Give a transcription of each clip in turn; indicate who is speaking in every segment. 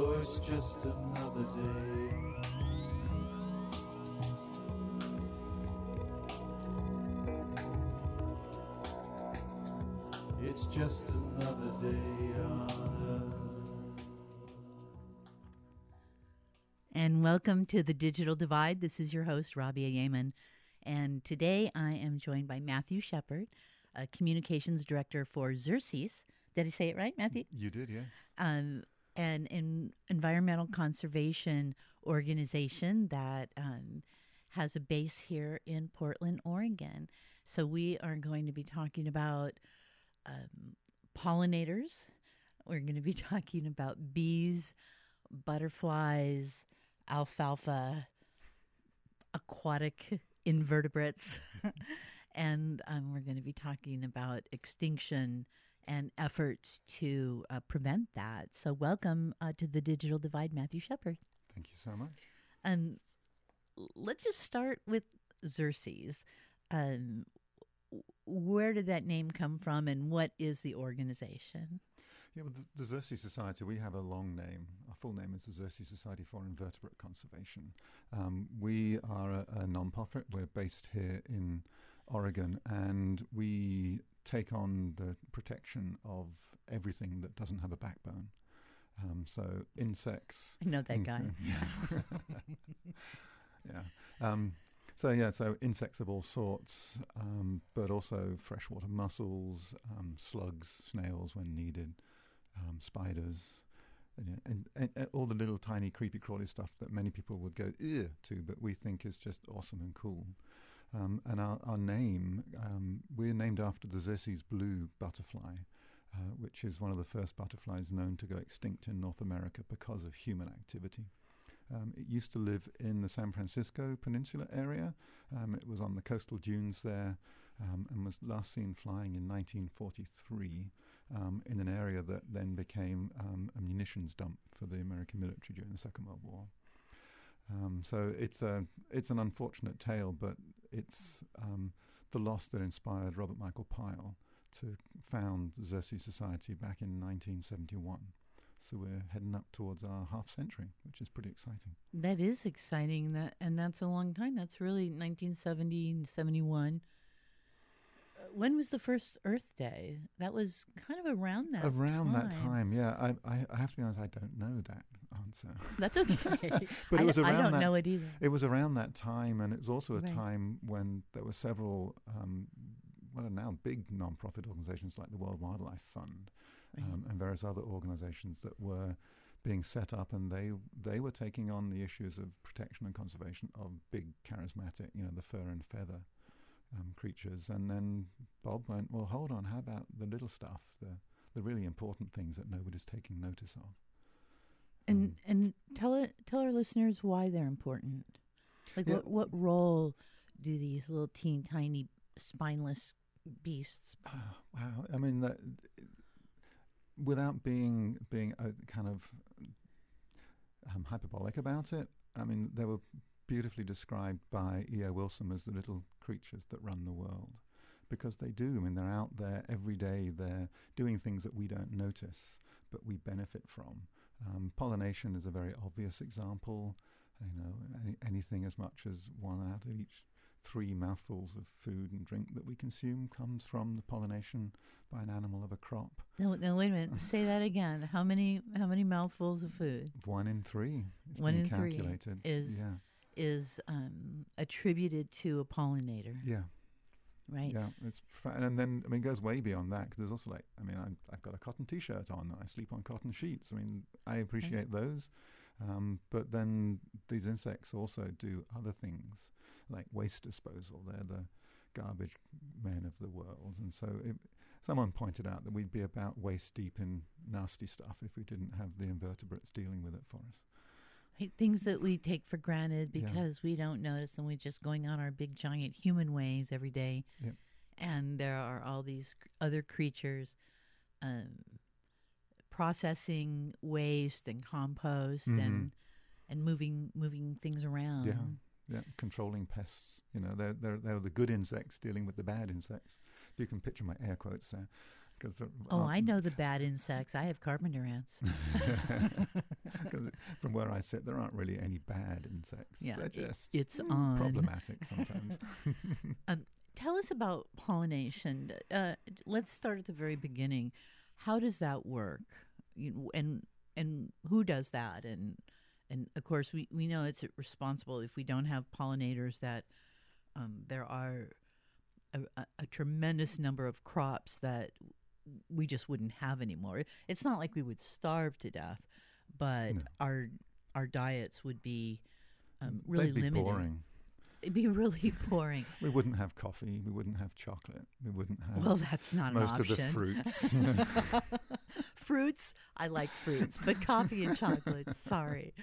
Speaker 1: Oh, it's just another day. It's just another day on earth.
Speaker 2: And welcome to the Digital Divide. This is your host, Rabia Yeaman. And today I am joined by Matthew Shepherd, a communications director for Xerces. Did I say it right, Matthew?
Speaker 3: You did, yes.
Speaker 2: Um, an, environmental conservation organization that um, has a base here in Portland, Oregon. So we are going to be talking about um, pollinators. We're going to be talking about bees, butterflies, alfalfa, aquatic invertebrates, and um, we're going to be talking about extinction and efforts to uh, prevent that. So, welcome uh, to the Digital Divide, Matthew Shepherd.
Speaker 3: Thank you so much.
Speaker 2: Um, let's just start with Xerces. Um, where did that name come from, and what is the organization?
Speaker 3: Yeah, well, the, the Xerces Society, we have a long name. Our full name is the Xerces Society for Invertebrate Conservation. Um, we are a, a non-profit. We're based here in Oregon, and we take on the protection of everything that doesn't have a backbone. Um, so insects.
Speaker 2: I know that guy.
Speaker 3: Yeah. yeah. Um, so yeah, so insects of all sorts, um, but also freshwater mussels, um, slugs, snails when needed, um, spiders, and, and, and, and, all the little tiny creepy crawly stuff that many people would go ear to, but we think is just awesome and cool. Um, and our, our name, um, we're named after the Xerces blue butterfly, uh, which is one of the first butterflies known to go extinct in North America because of human activity. Um, it used to live in the San Francisco Peninsula area. Um, it was on the coastal dunes there um, and was last seen flying in 1943 um, in an area that then became um, a munitions dump for the American military during the Second World War. Um, so it's a it's an unfortunate tale, but it's the loss that inspired Robert Michael Pyle to found the Xerces Society back in 1971. So we're heading up towards our half century, which is pretty exciting.
Speaker 2: That is exciting. That and that's a long time. That's really 1970, 71. Uh, when was the first Earth Day? That was kind of around that.
Speaker 3: Around
Speaker 2: time.
Speaker 3: that time, yeah. I, I, I, have to be honest. I don't know that answer.
Speaker 2: That's okay.
Speaker 3: but it was
Speaker 2: I,
Speaker 3: around
Speaker 2: I don't
Speaker 3: that,
Speaker 2: know it either.
Speaker 3: It was around that time, and it was also a
Speaker 2: Right.
Speaker 3: time when there were several, um, what are now big non-profit organisations like the World Wildlife Fund um, and various other organisations that were being set up, and they they were taking on the issues of protection and conservation of big, charismatic, you know, the fur and feather um, creatures. And then Bob went, well, hold on, how about the little stuff, the the really important things that nobody's taking notice of?
Speaker 2: And and tell it tell our listeners why they're important. Like
Speaker 3: Yeah.
Speaker 2: what what role do these little teeny tiny spineless beasts?
Speaker 3: Wow, I mean that without being being kind of um, hyperbolic about it. I mean they were beautifully described by E.O. Wilson as the little creatures that run the world, because they do. I mean they're out there every day. They're doing things that we don't notice, but we benefit from. Um, pollination is a very obvious example. You know, any, anything as much as one out of each three mouthfuls of food and drink that we consume comes from the pollination by an animal of a crop.
Speaker 2: No, no, wait a minute. Say that again. How many how many mouthfuls of food
Speaker 3: One in three. It's
Speaker 2: One in three
Speaker 3: calculated.
Speaker 2: is-
Speaker 3: yeah,
Speaker 2: is um, attributed to a pollinator,
Speaker 3: yeah,
Speaker 2: right?
Speaker 3: yeah. It's and then I mean it goes way beyond that 'cause there's also like I mean I, I've got a cotton T-shirt on I sleep on cotton sheets. I mean I appreciate those, um, but then these insects also do other things like waste disposal. They're the garbage men of the world, and so it, someone pointed out that we'd be about waist deep in nasty stuff if we didn't have the invertebrates dealing with it for us.
Speaker 2: Things that we take for granted
Speaker 3: Yeah.
Speaker 2: because we don't notice and we're just going on our big giant human ways every day.
Speaker 3: Yep.
Speaker 2: And there are all these other creatures um, processing waste and compost and and moving moving things around.
Speaker 3: Mm-hmm. Yeah, yeah, controlling pests. You know, they're they're they're the good insects dealing with the bad insects. If you can picture my air quotes there. 'Cause, uh,
Speaker 2: Oh, I know the bad insects. I have carpenter ants.
Speaker 3: from where I sit, there aren't really any bad insects.
Speaker 2: Yeah,
Speaker 3: They're just
Speaker 2: it's
Speaker 3: mm, problematic sometimes.
Speaker 2: Tell us about pollination. Uh, let's start at the very beginning. How does that work? You and and who does that? And and of course, we, we know it's responsible if we don't have pollinators. That um, there are a, a, a tremendous number of crops that we just wouldn't have anymore. It's not like we would starve to death, but our our diets would be um, really
Speaker 3: be
Speaker 2: limited.
Speaker 3: boring.
Speaker 2: It'd be really boring.
Speaker 3: We wouldn't have coffee. We wouldn't have chocolate. We wouldn't have
Speaker 2: Well, that's not
Speaker 3: most of the fruits.
Speaker 2: fruits, I like fruits, but coffee and chocolate, sorry.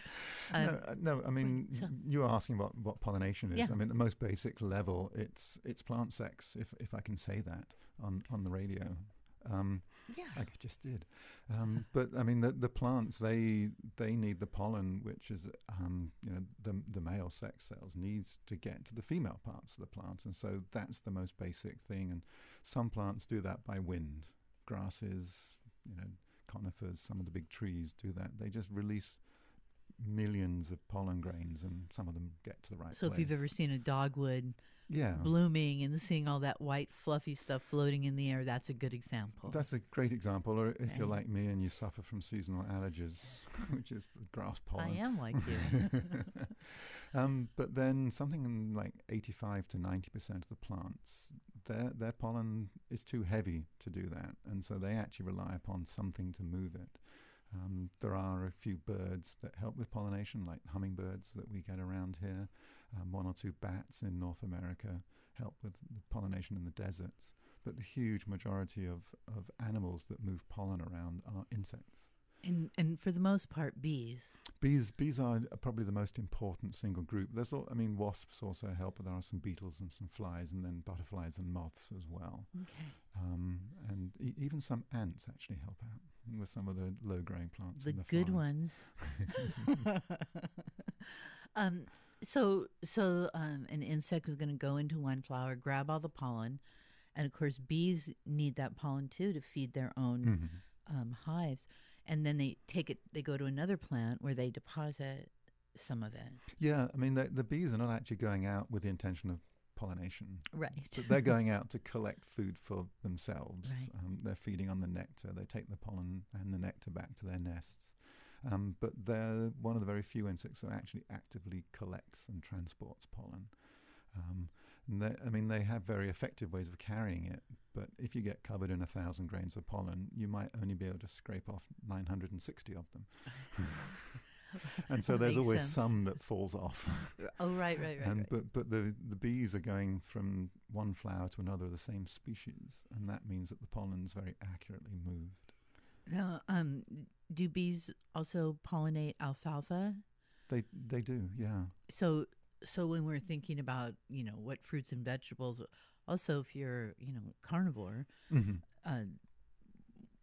Speaker 2: Um,
Speaker 3: no, uh, no, I mean,
Speaker 2: so-
Speaker 3: you were asking what, what pollination is.
Speaker 2: Yeah.
Speaker 3: I mean, the most basic level, it's it's plant sex, if if I can say that on on the radio. Um,
Speaker 2: yeah.
Speaker 3: like I just did. Um, but I mean, the the plants they they need the pollen, which is um, you know the the male sex cells needs to get to the female parts of the plant, and so that's the most basic thing. And some plants do that by wind. Grasses, you know, conifers, some of the big trees do that. They just release millions of pollen grains, and some of them get to the right
Speaker 2: So
Speaker 3: place.
Speaker 2: if you've ever seen a dogwood
Speaker 3: yeah,
Speaker 2: blooming and seeing all that white fluffy stuff floating in the air, that's a good example.
Speaker 3: That's a great example. Or if you're like me and you suffer from seasonal allergies, which is grass pollen.
Speaker 2: I am like you.
Speaker 3: um, but then something in like 85 to 90 percent of the plants, their their pollen is too heavy to do that, and so they actually rely upon something to move it. Um, there are a few birds that help with pollination, like hummingbirds that we get around here. Um, one or two bats in North America help with pollination in the deserts. But the huge majority of, of animals that move pollen around are insects.
Speaker 2: and and for the most part, bees.
Speaker 3: Bees, bees are probably the most important single group. There's, al- I mean, wasps also help, but there are some beetles and some flies, and then butterflies and moths as well.
Speaker 2: Okay.
Speaker 3: Um, and e- even some ants actually help out with some of the low-growing plants.
Speaker 2: The
Speaker 3: in the
Speaker 2: good
Speaker 3: forest.
Speaker 2: ones. um, so so um, an insect is going to go into one flower, grab all the pollen, and of course bees need that pollen too to feed their own
Speaker 3: Mhm.
Speaker 2: um, hives, and then they take it. They go to another plant where they deposit some of it.
Speaker 3: Yeah, I mean, the, the bees are not actually going out with the intention of pollination.
Speaker 2: Right.
Speaker 3: But they're going out to collect food for themselves.
Speaker 2: Right.
Speaker 3: Um, they're feeding on the nectar. They take the pollen and the nectar back to their nests. Um, but they're one of the very few insects that actually actively collects and transports pollen. Um, and they, I mean, they have very effective ways of carrying it. But if you get covered in a thousand grains of pollen, you might only be able to scrape off 960 of them. and so there's always
Speaker 2: sense.
Speaker 3: some that falls off.
Speaker 2: Oh, right, right, right.
Speaker 3: and
Speaker 2: right.
Speaker 3: but but the the bees are going from one flower to another of the same species, and that means that the pollen's very accurately moved.
Speaker 2: Now, um, do bees also pollinate alfalfa?
Speaker 3: They they do, yeah.
Speaker 2: So, so when we're thinking about you know what fruits and vegetables, also if you're you know carnivore,
Speaker 3: Mm-hmm.
Speaker 2: uh,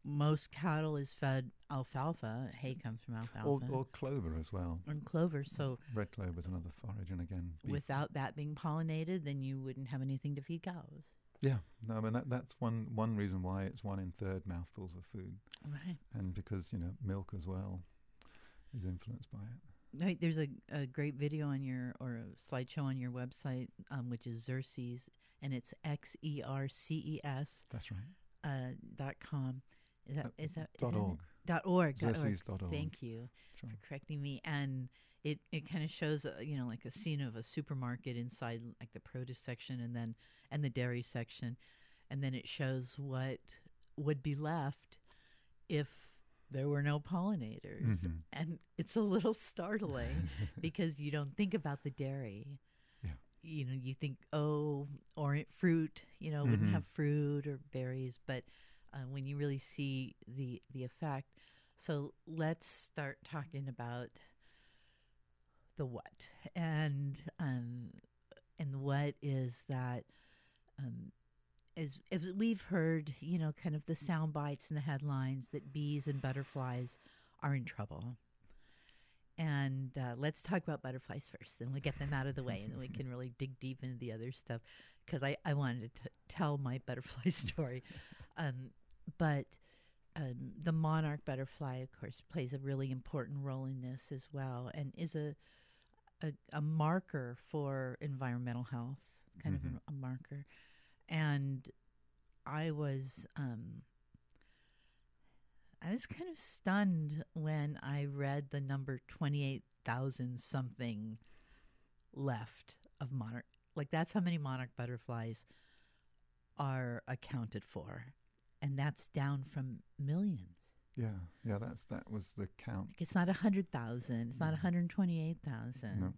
Speaker 2: most cattle is fed alfalfa. Hay comes from
Speaker 3: Or,
Speaker 2: alfalfa
Speaker 3: or clover as well.
Speaker 2: and clover. So
Speaker 3: Red clover is another forage, and again, beef.
Speaker 2: without that being pollinated, then you wouldn't have anything to feed cows.
Speaker 3: Yeah, no, I mean that that's one one reason why it's one in third mouthfuls of food,
Speaker 2: Right.
Speaker 3: and because you know milk as well is influenced by it.
Speaker 2: Right, there's a, a great video on your or a slideshow on your website, um, which is Xerces, and it's X E R C E S
Speaker 3: That's right.
Speaker 2: uh, dot com. Is that
Speaker 3: Uh,
Speaker 2: is that is
Speaker 3: dot
Speaker 2: that
Speaker 3: org.
Speaker 2: Dot org. dot org.
Speaker 3: Xerces dot org.
Speaker 2: Thank you
Speaker 3: right.
Speaker 2: for correcting me. And it it kind of shows uh, you know like a scene of a supermarket inside like the produce section and then and the dairy section, and then it shows what would be left if there were no pollinators.
Speaker 3: Mhm.
Speaker 2: And it's a little startling because you don't think about the dairy.
Speaker 3: Yeah.
Speaker 2: You know, you think, oh, or fruit, you know, wouldn't
Speaker 3: Mhm.
Speaker 2: have fruit or berries, but uh, when you really see the the effect. So let's start talking about the what, and um, and the what is that. Um, as, as we've heard, you know, kind of the sound bites and the headlines that bees and butterflies are in trouble. And uh, let's talk about butterflies first, and we'll get them out of the way, and then we can really dig deep into the other stuff. Because I, I wanted to t- tell my butterfly story. Um, but um, the monarch butterfly, of course, plays a really important role in this as well, and is a a, a marker for environmental health, kind
Speaker 3: Mhm.
Speaker 2: of a, a marker. And I was um, I was kind of stunned when I read the number twenty eight thousand something left of monarch. Like that's how many monarch butterflies are accounted for, and that's down from millions.
Speaker 3: Yeah, yeah, that's that was the count.
Speaker 2: Like it's not a hundred thousand. It's not
Speaker 3: No.
Speaker 2: one hundred twenty-eight thousand.
Speaker 3: No.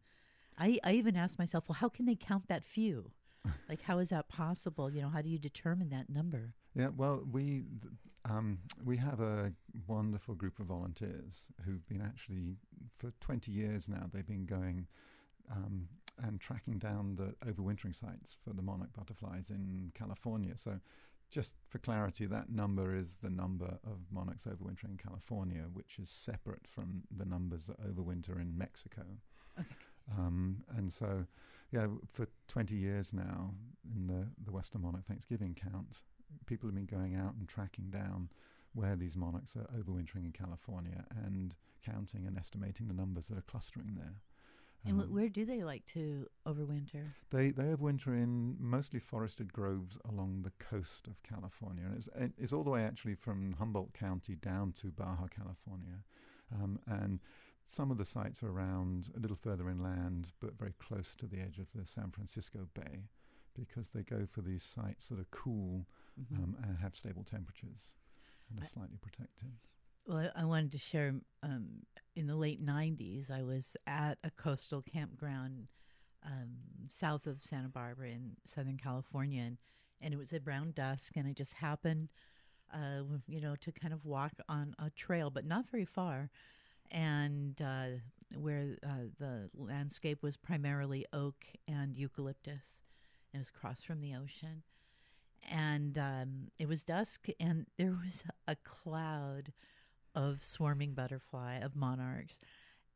Speaker 2: I I even asked myself, well, how can they count that few? like, how is that possible? You know, how do you determine that number?
Speaker 3: Yeah, well, we th- um, we have a wonderful group of volunteers who've been actually for 20 years now. They've been going um, and tracking down the overwintering sites for the monarch butterflies in California. So, just for clarity, that number is the number of monarchs overwintering in California, which is separate from the numbers that overwinter in Mexico.
Speaker 2: Okay.
Speaker 3: Um, and so, yeah, for 20 years now, in the, the Western Monarch Thanksgiving count, people have been going out and tracking down where these monarchs are overwintering in California and counting and estimating the numbers that are clustering there.
Speaker 2: And
Speaker 3: Um,
Speaker 2: where do they like to overwinter?
Speaker 3: they they overwinter in mostly forested groves along the coast of California, and it's it's all the way actually from Humboldt County down to Baja California, um, and some of the sites are around a little further inland, but very close to the edge of the San Francisco Bay, because they go for these sites that are cool
Speaker 2: Mhm.
Speaker 3: um, and have stable temperatures and are
Speaker 2: I-
Speaker 3: slightly protected.
Speaker 2: Well, I wanted to share. Um, in the late '90s, I was at a coastal campground um, south of Santa Barbara in Southern California, and, and it was at brown dusk, and I just happened, uh, you know, to kind of walk on a trail, but not very far, and uh, where uh, the landscape was primarily oak and eucalyptus. It was across from the ocean, and um, it was dusk, and there was a cloud of swarming butterfly of monarchs,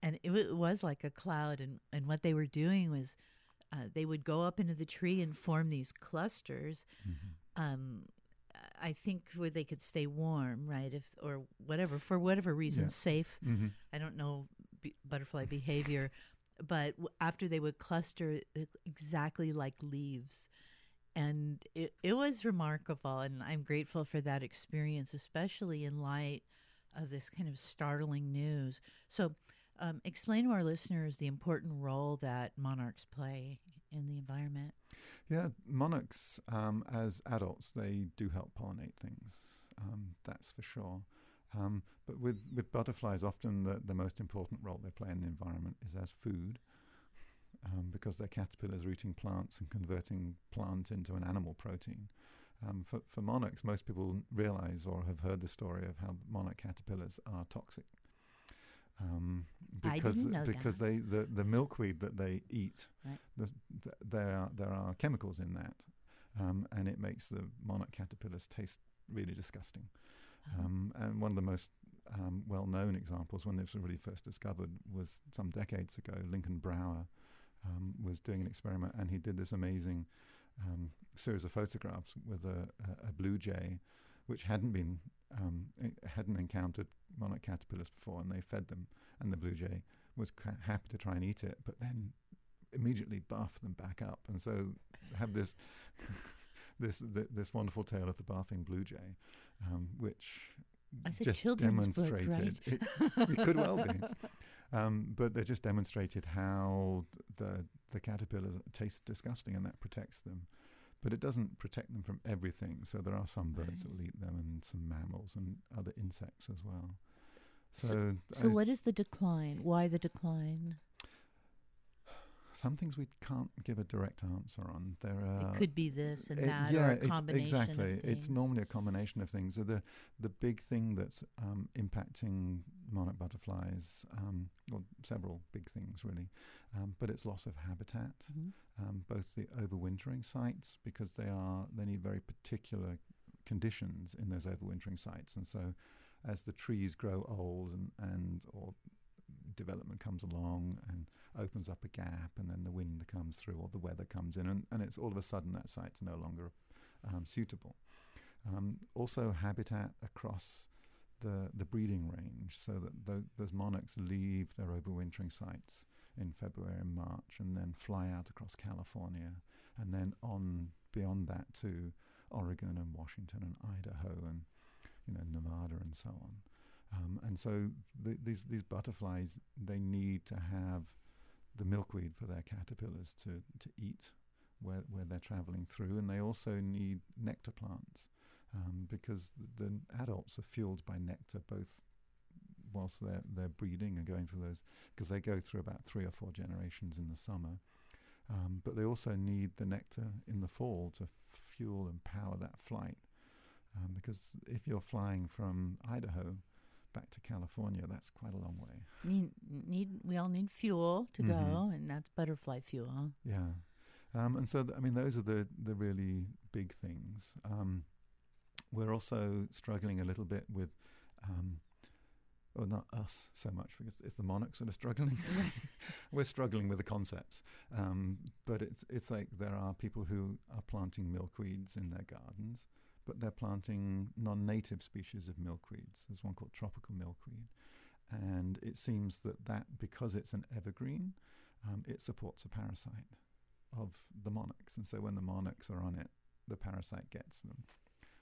Speaker 2: and it, w- it was like a cloud. And and what they were doing was, uh, they would go up into the tree and form these clusters. Um, I think where they could stay warm, right? If or whatever for whatever reason,
Speaker 3: Yeah.
Speaker 2: safe.
Speaker 3: Mm-hmm.
Speaker 2: I don't know be- butterfly behavior, but w- after they would cluster exactly like leaves. And it, it was remarkable, and I'm grateful for that experience, especially in light of this kind of startling news. So, um, explain to our listeners the important role that monarchs play in the environment.
Speaker 3: Yeah, monarchs, um, as adults, they do help pollinate things. Um, that's for sure. Um, but with, with butterflies, often the, the most important role they play in the environment is as food, um, because they're caterpillars rooting plants and converting plant into an animal protein. Um, for, for monarchs, most people realize or have heard the story of how monarch caterpillars are toxic. Um, because because
Speaker 2: that.
Speaker 3: they the, the milkweed that they eat,
Speaker 2: Right.
Speaker 3: the, th- there are there are chemicals in that, um, and it makes the monarch caterpillars taste really disgusting.
Speaker 2: Uh-huh.
Speaker 3: Um, and one of the most um, well-known examples, when this was really first discovered, was some decades ago. Lincoln Brower um, was doing an experiment, and he did this amazing um, series of photographs with a, a, blue jay, which hadn't been um, hadn't encountered monarch caterpillars before, and they fed them, and the blue jay was happy to try and eat it, but then immediately buff them back up, and so have this this th- this wonderful tale of the barfing blue jay, um, which
Speaker 2: That's a
Speaker 3: just demonstrated it, it could well be. Um, but they just demonstrated how the the caterpillars taste disgusting, and that protects them. But it doesn't protect them from everything. So there are some birds that will eat them, and some mammals and other insects as well. So,
Speaker 2: So,
Speaker 3: I-
Speaker 2: what is the decline? Why the decline?
Speaker 3: Some things we can't give a direct answer on. There are
Speaker 2: it could be this and
Speaker 3: it-
Speaker 2: that,
Speaker 3: yeah,
Speaker 2: or a combination
Speaker 3: exactly. It's normally a combination of things. So the the big thing that's um, impacting monarch butterflies, um, well, several big things really, um, but it's loss of habitat.
Speaker 2: Mhm.
Speaker 3: Um, both the overwintering sites because they are they need very particular conditions in those overwintering sites, and so as the trees grow old and and or development comes along and opens up a gap and then the wind comes through or the weather comes in and, and it's all of a sudden that site's no longer um, suitable. Um, also, habitat across the the breeding range, so that tho- those monarchs leave their overwintering sites in February and March, and then fly out across California, and then on beyond that to Oregon and Washington and Idaho and you know Nevada and so on. Um, and so th- these these butterflies they need to have the milkweed for their caterpillars to, to eat where, where they're traveling through, and they also need nectar plants um, because the adults are fueled by nectar both whilst they're they're breeding and going through those because they go through about three or four generations in the summer, um, but they also need the nectar in the fall to fuel and power that flight. Um, because if you're flying from Idaho back to California, that's quite a long way.
Speaker 2: Need, need we all need fuel to
Speaker 3: Mhm.
Speaker 2: go, and that's butterfly fuel.
Speaker 3: Yeah, um, and so th- I mean those are the the really big things. Um, we're also struggling a little bit with, um, well, not us so much because it's the monarchs that are struggling. we're struggling with the concepts, um, but it's it's like there are people who are planting milkweeds in their gardens, but they're planting non-native species of milkweeds. There's one called tropical milkweed, and it seems that that because it's an evergreen, um, it supports a parasite of the monarchs, and so when the monarchs are on it, the parasite gets them,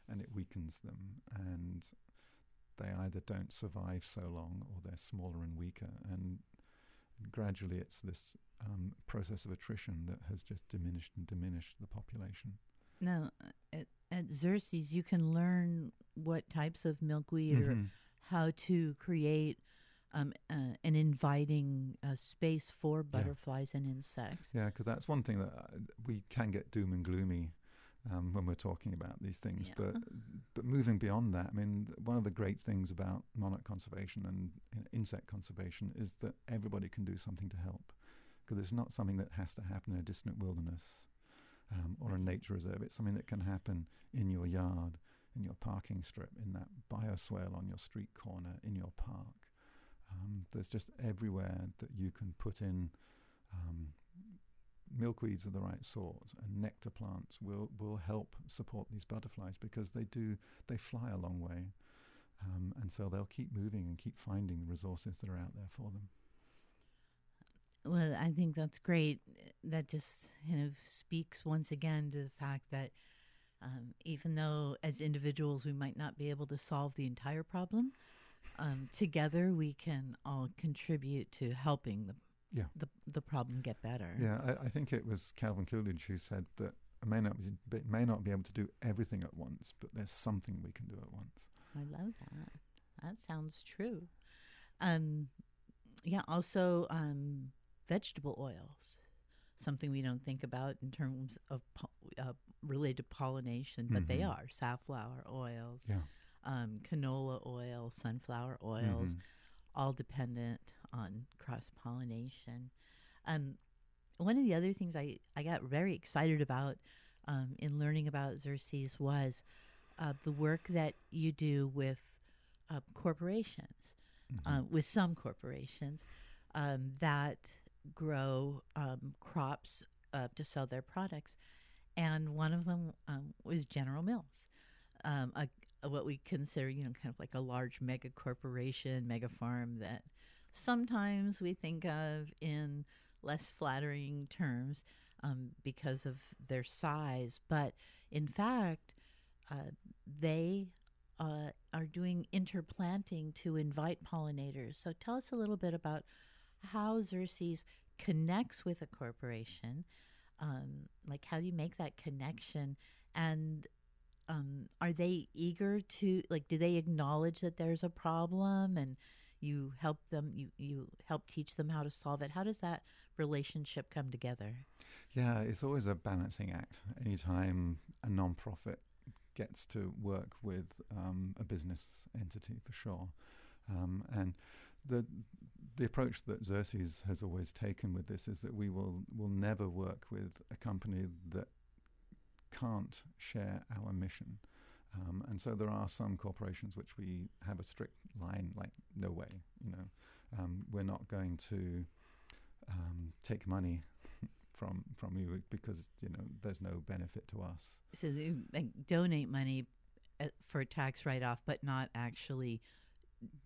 Speaker 3: and it weakens them, and they either don't survive so long or they're smaller and weaker, and gradually it's this um, process of attrition that has just diminished and diminished the population.
Speaker 2: Now, uh, at, Xerces, you can learn what types of milkweed or
Speaker 3: Mhm.
Speaker 2: how to create um, uh, an inviting uh, space for butterflies and insects.
Speaker 3: Yeah, because that's one thing that uh, we can get doom and gloomy um, when we're talking about these things.
Speaker 2: Yeah.
Speaker 3: But but moving beyond that, I mean, one of the great things about monarch conservation and you know, insect conservation is that everybody can do something to help. Because it's not something that has to happen in a distant wilderness um, or a nature reserve. It's something that can happen in your yard, in your parking strip, in that bioswale on your street corner, in your park. Um, there's just everywhere that you can put in um, milkweeds of the right sort and nectar plants will, will help support these butterflies because they do they fly a long way um, and so they'll keep moving and keep finding the resources that are out there for them
Speaker 2: Well, I think that's great. That just kind of speaks once again to the fact that um, even though as individuals we might not be able to solve the entire problem, um, together we can all contribute to helping the
Speaker 3: Yeah.
Speaker 2: the the problem get better.
Speaker 3: yeah I, I think it was Calvin Coolidge who said that I may not be, may not be able to do everything at once but there's something we can do at once
Speaker 2: I love that. That sounds true. Um, yeah. Also, um, vegetable oils, something we don't think about in terms of po- uh, related to pollination, but they
Speaker 3: Mhm.
Speaker 2: are safflower oils,
Speaker 3: yeah
Speaker 2: um, canola oil, sunflower oils,
Speaker 3: Mhm.
Speaker 2: all dependent on cross pollination. Um, one of the other things I, I got very excited about um, in learning about Xerces was uh, the work that you do with uh, corporations, uh, with some corporations um, that grow um, crops uh, to sell their products. And one of them um, was General Mills, um, a, a- what we consider, you know, kind of like a large mega corporation, mega farm that sometimes we think of in less flattering terms um, because of their size. But in fact, uh, they uh, are doing interplanting to invite pollinators. So tell us a little bit about how Xerces connects with a corporation. Um, like, how do you make that connection? And um, are they eager to like? Do they acknowledge that there's a problem and you help them? You you help teach them how to solve it. How does that relationship come together?
Speaker 3: Yeah, it's always a balancing act. Anytime a non-profit gets to work with um, a business entity, for sure, um, and the the approach that Xerces has always taken with this is that we will will never work with a company that can't share our mission. Um, and so there are some corporations which we have a strict line, like no way, you know, um, we're not going to um, take money from from you because you know there's no benefit to us.
Speaker 2: So they like, donate money, uh, for tax write-off, but not actually.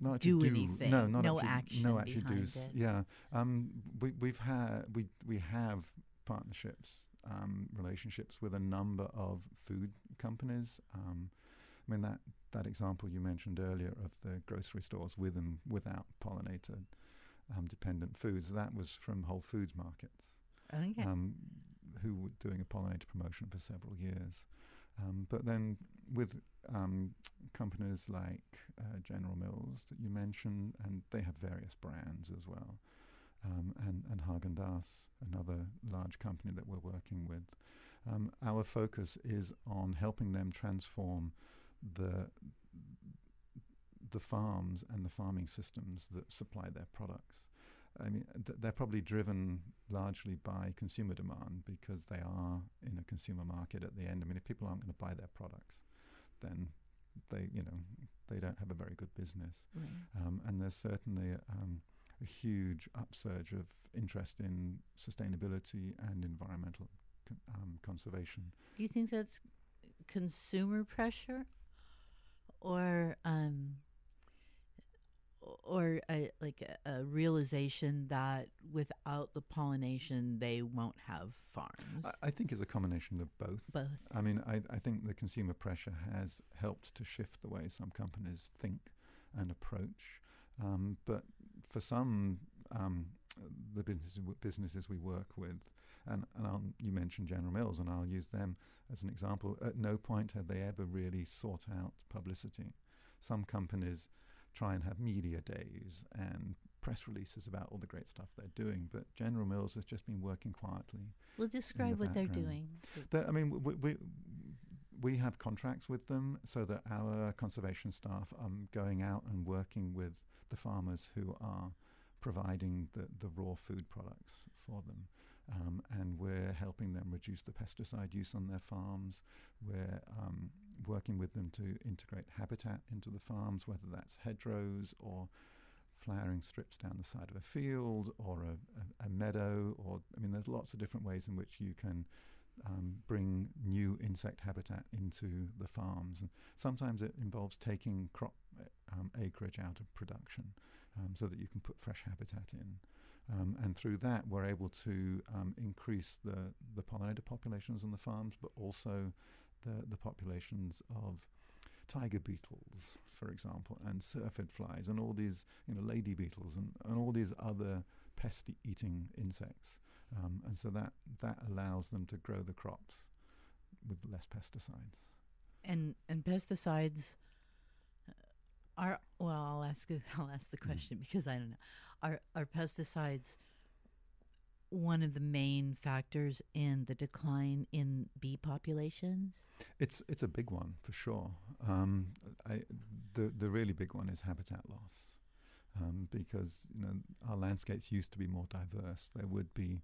Speaker 3: Not
Speaker 2: do
Speaker 3: actually
Speaker 2: anything.
Speaker 3: No, not
Speaker 2: No
Speaker 3: actually,
Speaker 2: action
Speaker 3: No, actually
Speaker 2: behind
Speaker 3: do's.
Speaker 2: it.
Speaker 3: Yeah, um, we we've had we we have partnerships, um, relationships with a number of food companies. Um, I mean that that example you mentioned earlier of the grocery stores with and without pollinator um, dependent foods. That was from Whole Foods markets.
Speaker 2: Okay.
Speaker 3: um, who were doing a pollinator promotion for several years. Um, but then with um, companies like uh, General Mills that you mentioned, and they have various brands as well, um, and, and Haagen Dazs, another large company that we're working with. Um, our focus is on helping them transform the the farms and the farming systems that supply their products. I mean, th- they're probably driven largely by consumer demand because they are in a consumer market at the end. I mean, if people aren't going to buy their products, then they, you know, they don't have a very good business.
Speaker 2: right.
Speaker 3: Um, and there's certainly um, a huge upsurge of interest in sustainability and environmental con- um, conservation.
Speaker 2: Do you think that's consumer pressure, or um, or a, like a, a realization that without the pollination they won't have farms?
Speaker 3: I, I think it's a combination of both.
Speaker 2: Both.
Speaker 3: I mean, I, I think the consumer pressure has helped to shift the way some companies think and approach. Um, but for some, um, the businesses, businesses we work with, and, and I'll, you mentioned General Mills, and I'll use them as an example. At no point have they ever really sought out publicity. Some companies try and have media days and press releases about all the great stuff they're doing, but General Mills has just been working quietly
Speaker 2: Well, describe what they're doing. So-
Speaker 3: the, I mean, we, we we have contracts with them so that our conservation staff are going out and working with the farmers who are providing the, the raw food products for them. Um, and we're helping them reduce the pesticide use on their farms. We're um, working with them to integrate habitat into the farms, whether that's hedgerows or flowering strips down the side of a field or a, a, a meadow. Or I mean, there's lots of different ways in which you can um, bring new insect habitat into the farms. And sometimes it involves taking crop um, acreage out of production um, so that you can put fresh habitat in. Um, and through that, we're able to um, increase the, the pollinator populations on the farms, but also the, the populations of tiger beetles, for example, and syrphid flies, and all these, you know, lady beetles, and, and all these other pest-eating insects. Um, and so that, that allows them to grow the crops with less pesticides.
Speaker 2: and and pesticides are well I'll ask I'll ask the
Speaker 3: Mm.
Speaker 2: question because I don't know are are pesticides one of the main factors in the decline in bee populations
Speaker 3: It's it's a big one for sure. Um, I, the the really big one is habitat loss, um, because you know our landscapes used to be more diverse. There would be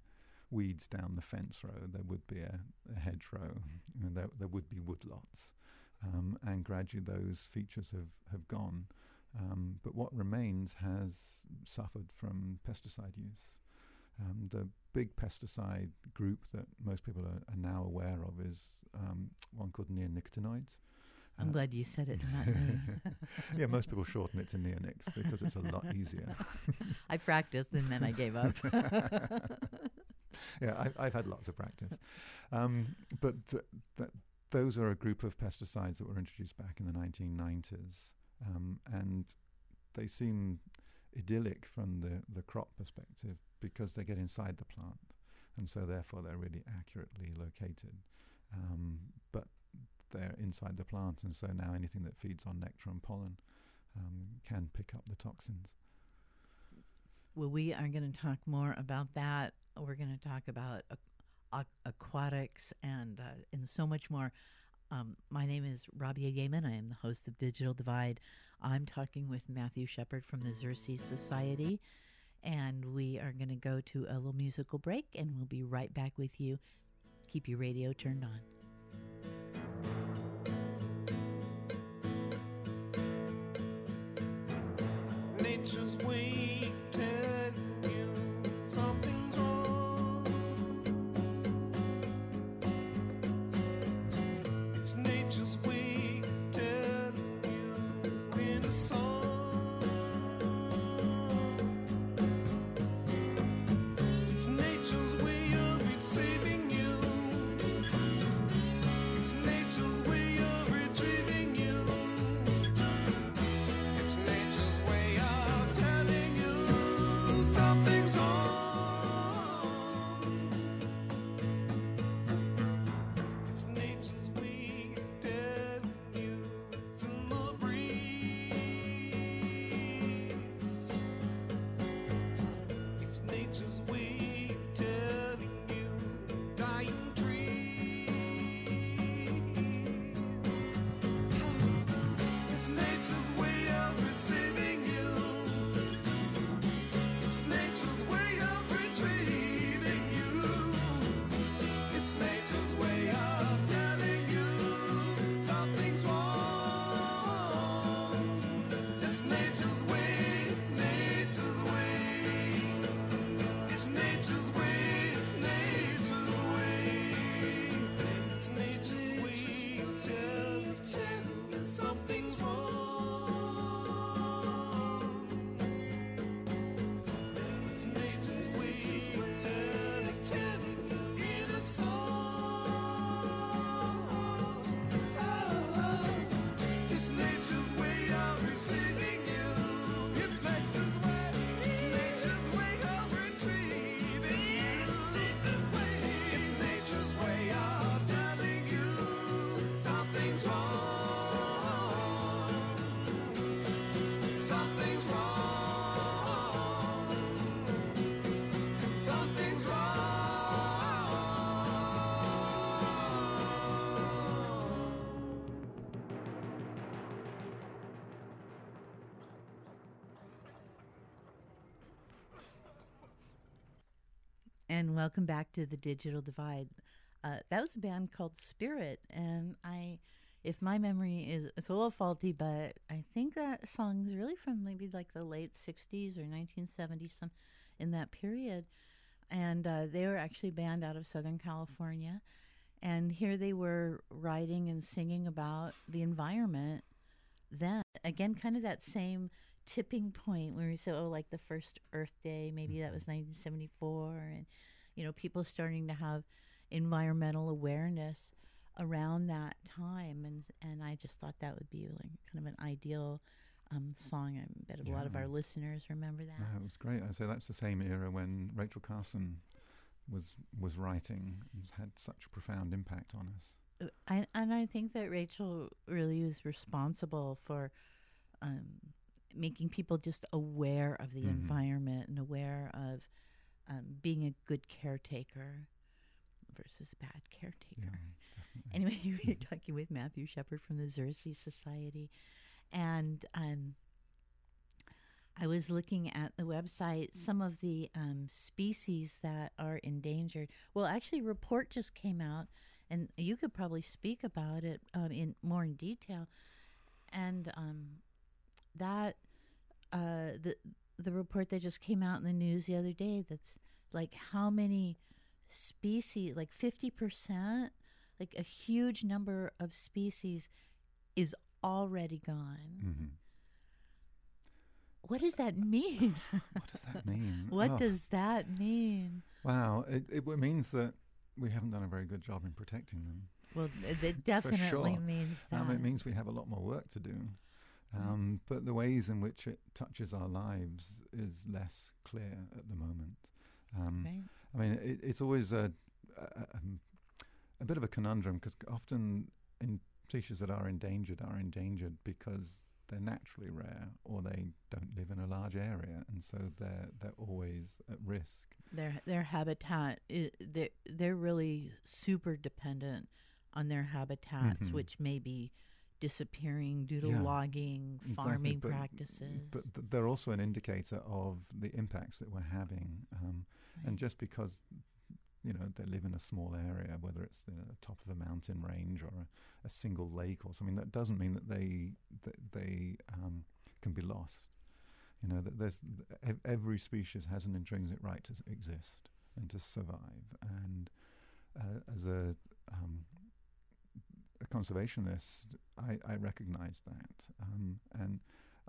Speaker 3: weeds down the fence row. There would be a, a hedgerow. You know, there there would be woodlots, um, and gradually those features have have gone. Um, but what remains has suffered from pesticide use. Um, the big pesticide group that most people are, are now aware of is um, one called neonicotinoids.
Speaker 2: I'm
Speaker 3: Uh,
Speaker 2: glad you said it
Speaker 3: yeah, most people shorten it to neonics because it's a lot easier.
Speaker 2: I practiced and then I gave up
Speaker 3: yeah, I, I've had lots of practice. Um, but th- th- those are a group of pesticides that were introduced back in the 1990s. Um, and they seem idyllic from the, the crop perspective because they get inside the plant. And so, therefore, they're really accurately located. Um, but they're inside the plant, and so now anything that feeds on nectar and pollen um, can pick up the toxins.
Speaker 2: Well, we are going to talk more about that. We're going to talk about aqu- aquatics and uh, and so much more. Um, my name is Rabia Yeaman. I am the host of Digital Divide. I'm talking with Matthew Shepherd from the Xerces Society, and we are going to go to a little musical break, and we'll be right back with you. Keep your radio turned on.
Speaker 4: Nature's way
Speaker 2: welcome back to the Digital Divide. Uh, that was a band called Spirit, and I, if my memory is it's a little faulty, but I think that song's really from maybe like the late '60s or 1970s, some in that period. And uh, they were actually a band out of Southern California, and here they were writing and singing about the environment. Then again, kind of that same tipping point where we said, oh, like the first Earth Day, maybe that was 1974, and you know, people starting to have environmental awareness around that time, and and I just thought that would be like kind of an ideal um, song. I bet a lot of our listeners remember that.
Speaker 3: It was great. I say that's the same era when Rachel Carson was was writing and had such a profound impact on us.
Speaker 2: Uh, I, and I think that Rachel really was responsible for um, making people just aware of the
Speaker 3: Mhm.
Speaker 2: environment and aware of um, being a good caretaker versus a bad caretaker.
Speaker 3: Yeah.
Speaker 2: Anyway, you were talking with Matthew Shepherd from the Xerces Society, and um, I was looking at the website some of the um, species that are endangered. Well, actually, a report just came out, and you could probably speak about it um, in more in detail. And um, that uh, the the report that just came out in the news the other day that's like how many species, like fifty percent, like a huge number of species is already gone.
Speaker 3: Mhm.
Speaker 2: What does that mean?
Speaker 3: What does that mean?
Speaker 2: what
Speaker 3: Oh,
Speaker 2: does that mean?
Speaker 3: Wow, it, it means that we haven't done a very good job in protecting them.
Speaker 2: Well, it- it definitely
Speaker 3: sure.
Speaker 2: means that.
Speaker 3: Um, it means we have a lot more work to do. Um, But the ways in which it touches our lives is less clear at the moment. Um,
Speaker 2: right?
Speaker 3: I mean, it, it's always a, a, um, a bit of a conundrum because often in species that are endangered are endangered because they're naturally rare or they don't live in a large area, and so they're they're always at risk.
Speaker 2: Their their habitat they're they're really super dependent on their habitats,
Speaker 3: Mhm.
Speaker 2: which may be disappearing due to
Speaker 3: Yeah,
Speaker 2: logging,
Speaker 3: Exactly,
Speaker 2: farming
Speaker 3: but-
Speaker 2: practices.
Speaker 3: But th- they're also an indicator of the impacts that we're having. Um,
Speaker 2: Right.
Speaker 3: And just because you know they live in a small area, whether it's you know, the top of a mountain range or a, a single lake or something, that doesn't mean that they that they um, can be lost. You know that there's every species has an intrinsic right to exist and to survive. And uh, as a um, a conservationist, I, I recognise that, um, and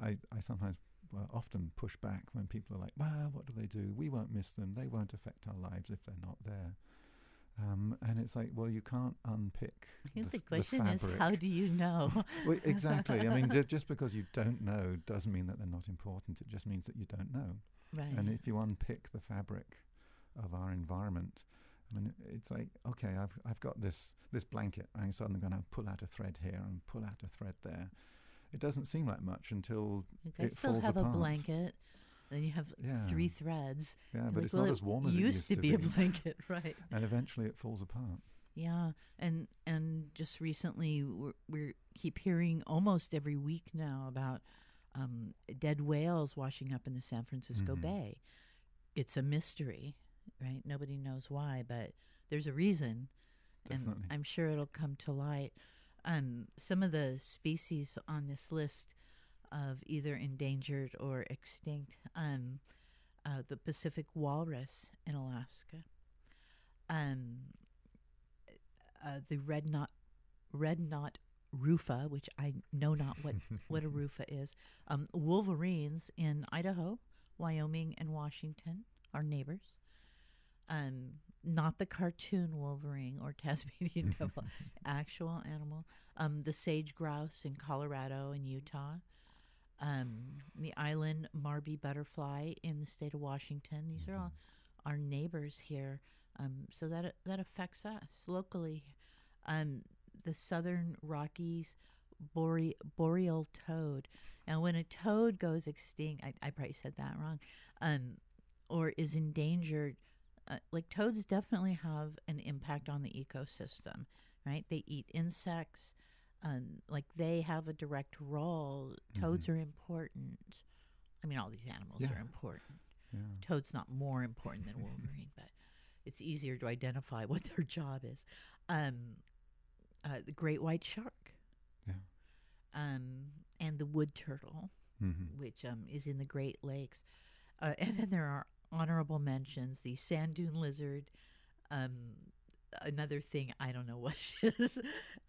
Speaker 3: I, I sometimes well, often push back when people are like, "Well, what do they do? We won't miss them. They won't affect our lives if they're not there." Um, and it's like, well, you can't unpick.
Speaker 2: I think the,
Speaker 3: f-
Speaker 2: question is, how do you know?
Speaker 3: Well, exactly. I mean, ju- just because you don't know doesn't mean that they're not important. It just means that you don't know.
Speaker 2: right.
Speaker 3: And if you unpick the fabric of our environment, I mean, it's like, okay, I've I've got this this blanket. I'm suddenly going to pull out a thread here and pull out a thread there. It doesn't seem like much until
Speaker 2: Like, I
Speaker 3: it
Speaker 2: still
Speaker 3: falls
Speaker 2: have
Speaker 3: apart.
Speaker 2: a blanket. Then you have
Speaker 3: Yeah.
Speaker 2: three threads.
Speaker 3: yeah, but
Speaker 2: like,
Speaker 3: it's
Speaker 2: well,
Speaker 3: not as warm as
Speaker 2: used,
Speaker 3: it used
Speaker 2: to be a blanket, right?
Speaker 3: and eventually it falls apart.
Speaker 2: Yeah, and and just recently we're, we keep hearing almost every week now about um, dead whales washing up in the San Francisco
Speaker 3: Mhm.
Speaker 2: Bay. It's a mystery, right? Nobody knows why, but there's a reason,
Speaker 3: Definitely.
Speaker 2: and I'm sure it'll come to light. Um, some of the species on this list of either endangered or extinct, um, uh, the Pacific walrus in Alaska. Um, uh, the red knot red knot rufa, which I know not what what a rufa is. Um, wolverines in Idaho, Wyoming, and Washington are neighbors. Um, not the cartoon wolverine or Tasmanian devil, actual animal. Um, the sage grouse in Colorado and Utah. Um, the island marble butterfly in the state of Washington. These are all our neighbors here. Um, so that that affects us locally. Um, the southern Rockies bore- boreal toad. Now, when a toad goes extinct, I, I probably said that wrong, um, or is endangered, uh, like toads definitely have an impact on the ecosystem, right? They eat insects. Um, like they have a direct role. Toads are important. I mean, all these animals
Speaker 3: Yeah.
Speaker 2: are important.
Speaker 3: Yeah.
Speaker 2: Toad's not more important than Wolverine, but it's easier to identify what their job is. Um, uh, the great white shark.
Speaker 3: Yeah.
Speaker 2: Um, and the wood turtle,
Speaker 3: Mm-hmm.
Speaker 2: which um, is in the Great Lakes. Uh, and then there are honorable mentions: the sand dune lizard. Um, another thing I don't know what it is.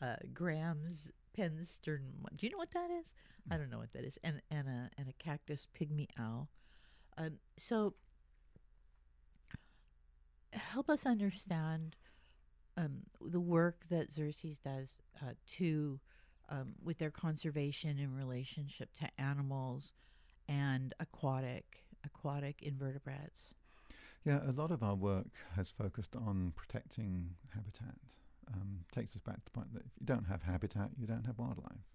Speaker 2: Uh, Graham's penstemon. Do you know what that is? I don't know what that is. And and a and a cactus pygmy owl. Um, so help us understand um, the work that Xerces does uh, to um, with their conservation in relationship to animals and aquatic aquatic invertebrates.
Speaker 3: Yeah, a lot of our work has focused on protecting habitat. Um, takes us back to the point that if you don't have habitat, you don't have wildlife.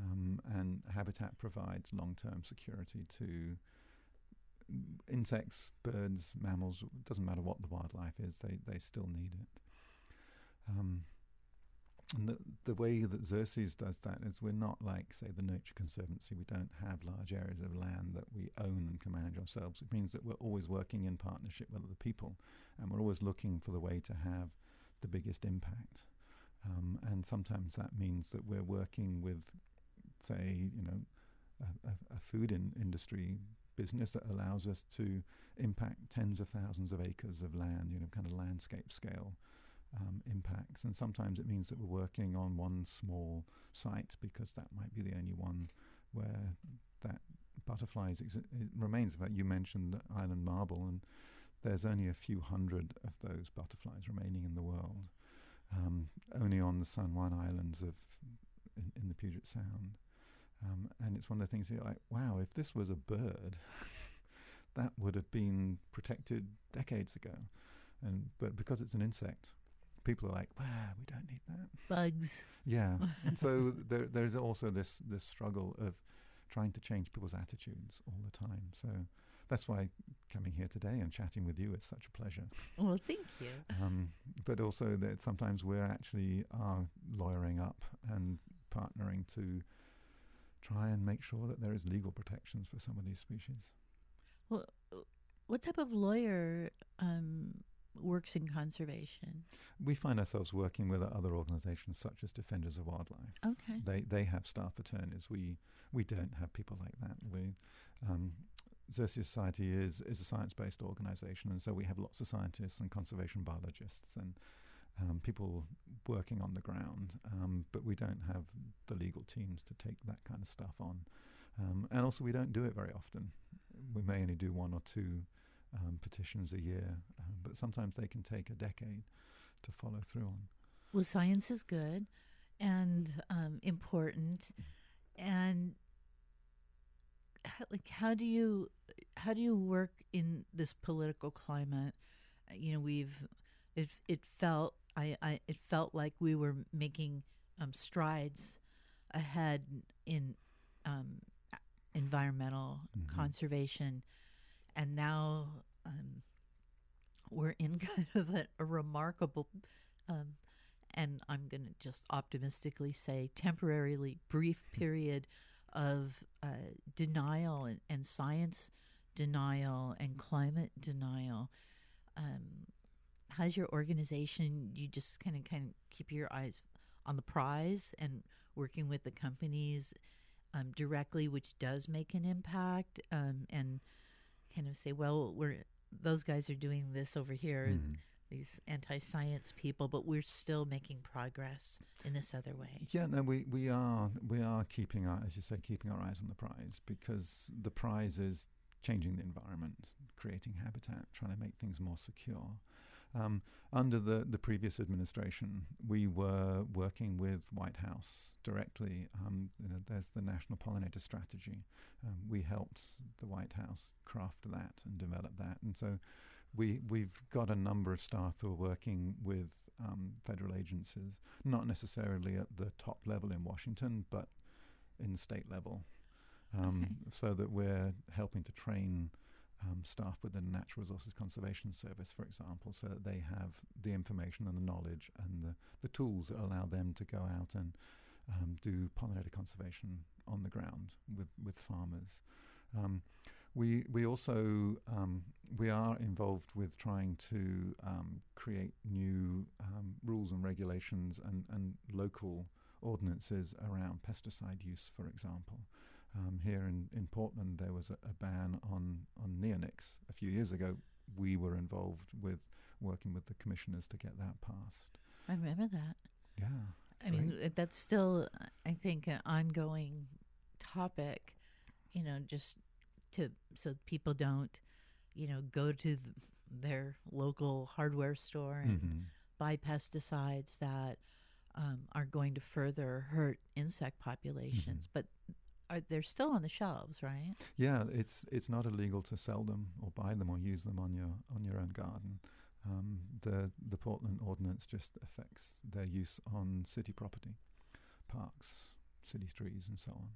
Speaker 3: Um, and habitat provides long term security to insects, birds, mammals, it doesn't matter what the wildlife is, they, they still need it. Um, and the, the way that Xerces does that is we're not like, say, the Nature Conservancy. We don't have large areas of land that we own and can manage ourselves. It means that we're always working in partnership with other people, and we're always looking for the way to have the biggest impact. Um, and sometimes that means that we're working with, say, you know, a, a, a food in industry business that allows us to impact tens of thousands of acres of land, you know, kind of landscape scale um, impacts. And sometimes it means that we're working on one small site because that might be the only one where that butterflies exi- it remains. But you mentioned the island marble, and there's only a few hundred of those butterflies remaining in the world, um, only on the San Juan Islands of in, in the Puget Sound. Um, and it's one of the things you're like, wow, if this was a bird, that would have been protected decades ago. And but because it's an insect, people are like, wow, we don't need that.
Speaker 2: Bugs.
Speaker 3: Yeah, and so there, there's also this this struggle of trying to change people's attitudes all the time. So that's why coming here today and chatting with you is such a pleasure.
Speaker 2: Well, thank you.
Speaker 3: Um, but also that sometimes we're actually are lawyering up and partnering to try and make sure that there is legal protections for some of these species.
Speaker 2: Well, uh, what type of lawyer um, works in conservation?
Speaker 3: We find ourselves working with other organisations such as Defenders of Wildlife.
Speaker 2: Okay.
Speaker 3: They they have staff attorneys. We we don't have people like that. We um, Xerces Society is is a science based organisation, and so we have lots of scientists and conservation biologists and um, people working on the ground. Um, but we don't have the legal teams to take that kind of stuff on, um, and also we don't do it very often. We may only do one or two um, petitions a year, um, but sometimes they can take a decade to follow through on.
Speaker 2: Well, science is good and um, important, and how, like how do you how do you work in this political climate? Uh, You know, we've it it felt I, I it felt like we were making um, strides ahead in um, environmental
Speaker 3: Mhm.
Speaker 2: conservation, and now um, we're in kind of a, a remarkable um, and I'm going to just optimistically say temporarily brief period of uh, denial and, and science denial and climate denial. Um, how's your organization? You just kind of kind of keep your eyes on the prize and working with the companies um, directly, which does make an impact, um, and kind of say, well, we're those guys are doing this over here
Speaker 3: Mhm.
Speaker 2: these anti-science people, but we're still making progress in this other way.
Speaker 3: Yeah, no, we, we are we are keeping our, as you say, keeping our eyes on the prize because the prize is changing the environment, creating habitat, trying to make things more secure. Um, under the, the previous administration, we were working with White House directly. Um, you know, there's the National Pollinator Strategy. Um, we helped the White House craft that and develop that, and so we we've got a number of staff who are working with um, federal agencies, not necessarily at the top level in Washington, but in the state level, um,
Speaker 2: Okay.
Speaker 3: so that we're helping to train um, staff within the Natural Resources Conservation Service, for example, so that they have the information and the knowledge and the, the tools that allow them to go out and um, do pollinator conservation on the ground with, with farmers. Um, we we also um, we are involved with trying to um, create new um, rules and regulations and, and local ordinances around pesticide use, for example. Um, here in, in Portland, there was a, a ban on, on neonics a few years ago. We were involved with working with the commissioners to get that passed.
Speaker 2: I remember that.
Speaker 3: Yeah.
Speaker 2: I mean, that's still, I think, an ongoing topic. You know, just to so people don't, you know, go to th- their local hardware store and
Speaker 3: Mhm.
Speaker 2: buy pesticides that um, are going to further hurt insect populations. But are they're still on the shelves, right?
Speaker 3: Yeah, it's it's not illegal to sell them or buy them or use them on your on your own garden. Um, the the Portland ordinance just affects their use on city property, parks, city trees, and so on.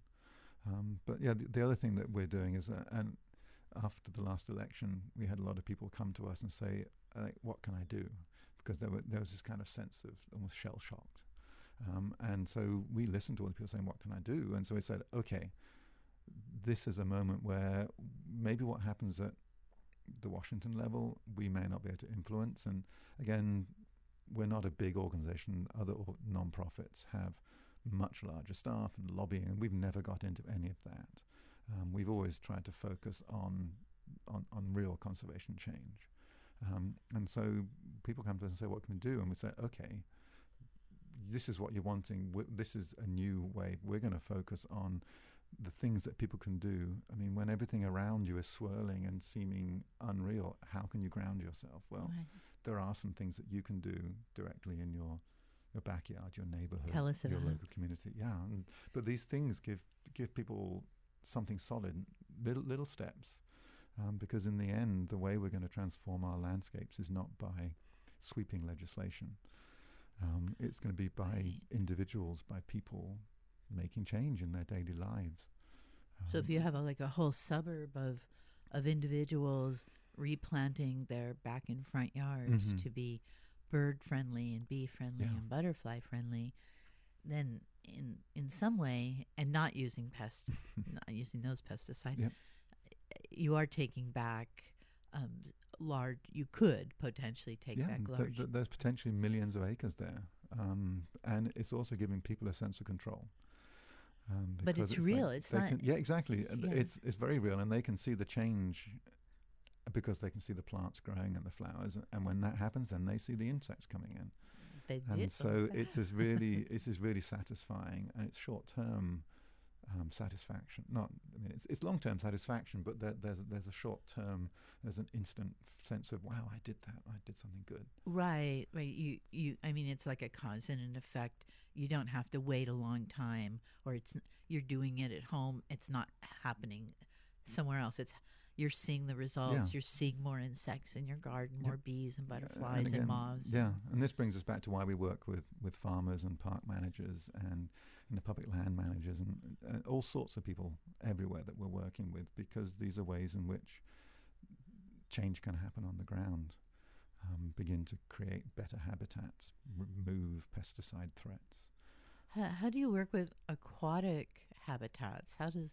Speaker 3: Um, but yeah, the, the other thing that we're doing is, uh, and after the last election, we had a lot of people come to us and say, uh, "What can I do?" Because there were there was this kind of sense of almost shell shocked. Um, and so we listened to all the people saying, "What can I do?" And so we said, "Okay, this is a moment where maybe what happens at the Washington level we may not be able to influence. And again, we're not a big organization. Other or- non-profits have much larger staff and lobbying, and we've never got into any of that. Um, we've always tried to focus on on, on real conservation change. Um, and so people come to us and say, "What can we do?" And we say, "Okay." This is what you're wanting. This is a new way. We're going to focus on the things that people can do. I mean, when everything around you is swirling and seeming unreal, how can you ground yourself? Well,
Speaker 2: Right.
Speaker 3: there are some things that you can do directly in your your backyard, your neighborhood,
Speaker 2: Tell us
Speaker 3: your
Speaker 2: about
Speaker 3: local community. Yeah, and, but these things give give people something solid, little little steps, um, because in the end, the way we're going to transform our landscapes is not by sweeping legislation. Um, it's going to be by
Speaker 2: Right.
Speaker 3: individuals, by people making change in their daily lives.
Speaker 2: So if
Speaker 3: Um,
Speaker 2: you have a, like a whole suburb of of individuals replanting their back and front yards
Speaker 3: Mhm.
Speaker 2: to be bird friendly and bee friendly
Speaker 3: Yeah.
Speaker 2: and butterfly friendly, then in in some way and not using pests, not using those pesticides,
Speaker 3: Yep.
Speaker 2: you are taking back um, large. You could potentially take
Speaker 3: yeah,
Speaker 2: back large.
Speaker 3: th- there's potentially millions of acres there, um, and it's also giving people a sense of control. Um,
Speaker 2: But it's
Speaker 3: like
Speaker 2: real, it's not-
Speaker 3: can- yeah, exactly.
Speaker 2: Yeah.
Speaker 3: It's it's very real, and they can see the change because they can see the plants growing and the flowers, and when that happens, then they see the insects coming in,
Speaker 2: they
Speaker 3: and so it's this really it's this really satisfying, and it's short term. Um, satisfaction, not I mean it's, it's long term satisfaction, but there, there's a, there's a short term, there's an instant sense of wow, I did that, I did something good.
Speaker 2: Right, right. You, you. I mean, it's like a cause and an effect. You don't have to wait a long time, or it's you're doing it at home. It's not happening somewhere else. It's you're seeing the results.
Speaker 3: Yeah.
Speaker 2: You're seeing more insects in your garden, more bees and butterflies and,
Speaker 3: again,
Speaker 2: moths.
Speaker 3: Yeah, and this brings us back to why we work with, with farmers and park managers and you know, public land managers and, and all sorts of people everywhere that we're working with because these are ways in which change can happen on the ground. Um, begin to create better habitats, remove pesticide threats.
Speaker 2: How, how do you work with aquatic habitats? How does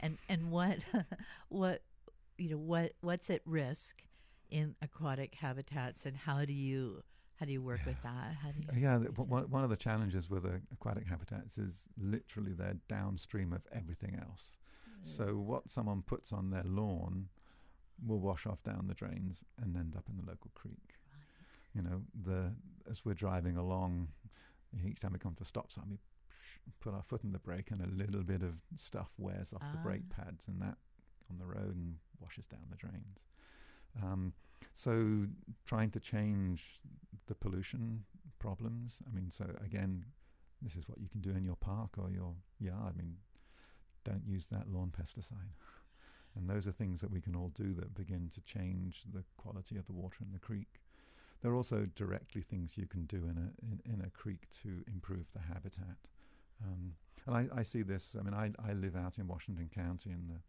Speaker 2: and and what what you know what what's at risk in aquatic habitats, and how do you how do you work with that? How do you
Speaker 3: yeah, the,
Speaker 2: reach
Speaker 3: w-
Speaker 2: it?
Speaker 3: one, one of the challenges with uh, aquatic habitats is literally they're downstream of everything else. So what someone puts on their lawn will wash off down the drains and end up in the local creek. You know, the as we're driving along, each time we come to a stop sign, we put our foot in the brake, and a little bit of stuff wears off the brake
Speaker 2: Ah.
Speaker 3: pads, and that on the road and washes down the drains. Um, so trying to change the pollution problems. I mean, so again, this is what you can do in your park or your yard. I mean, don't use that lawn pesticide. And those are things that we can all do that begin to change the quality of the water in the creek. There are also directly things you can do in a in, in a creek to improve the habitat. Um, and I, I see this. I mean, I, I live out in Washington County in the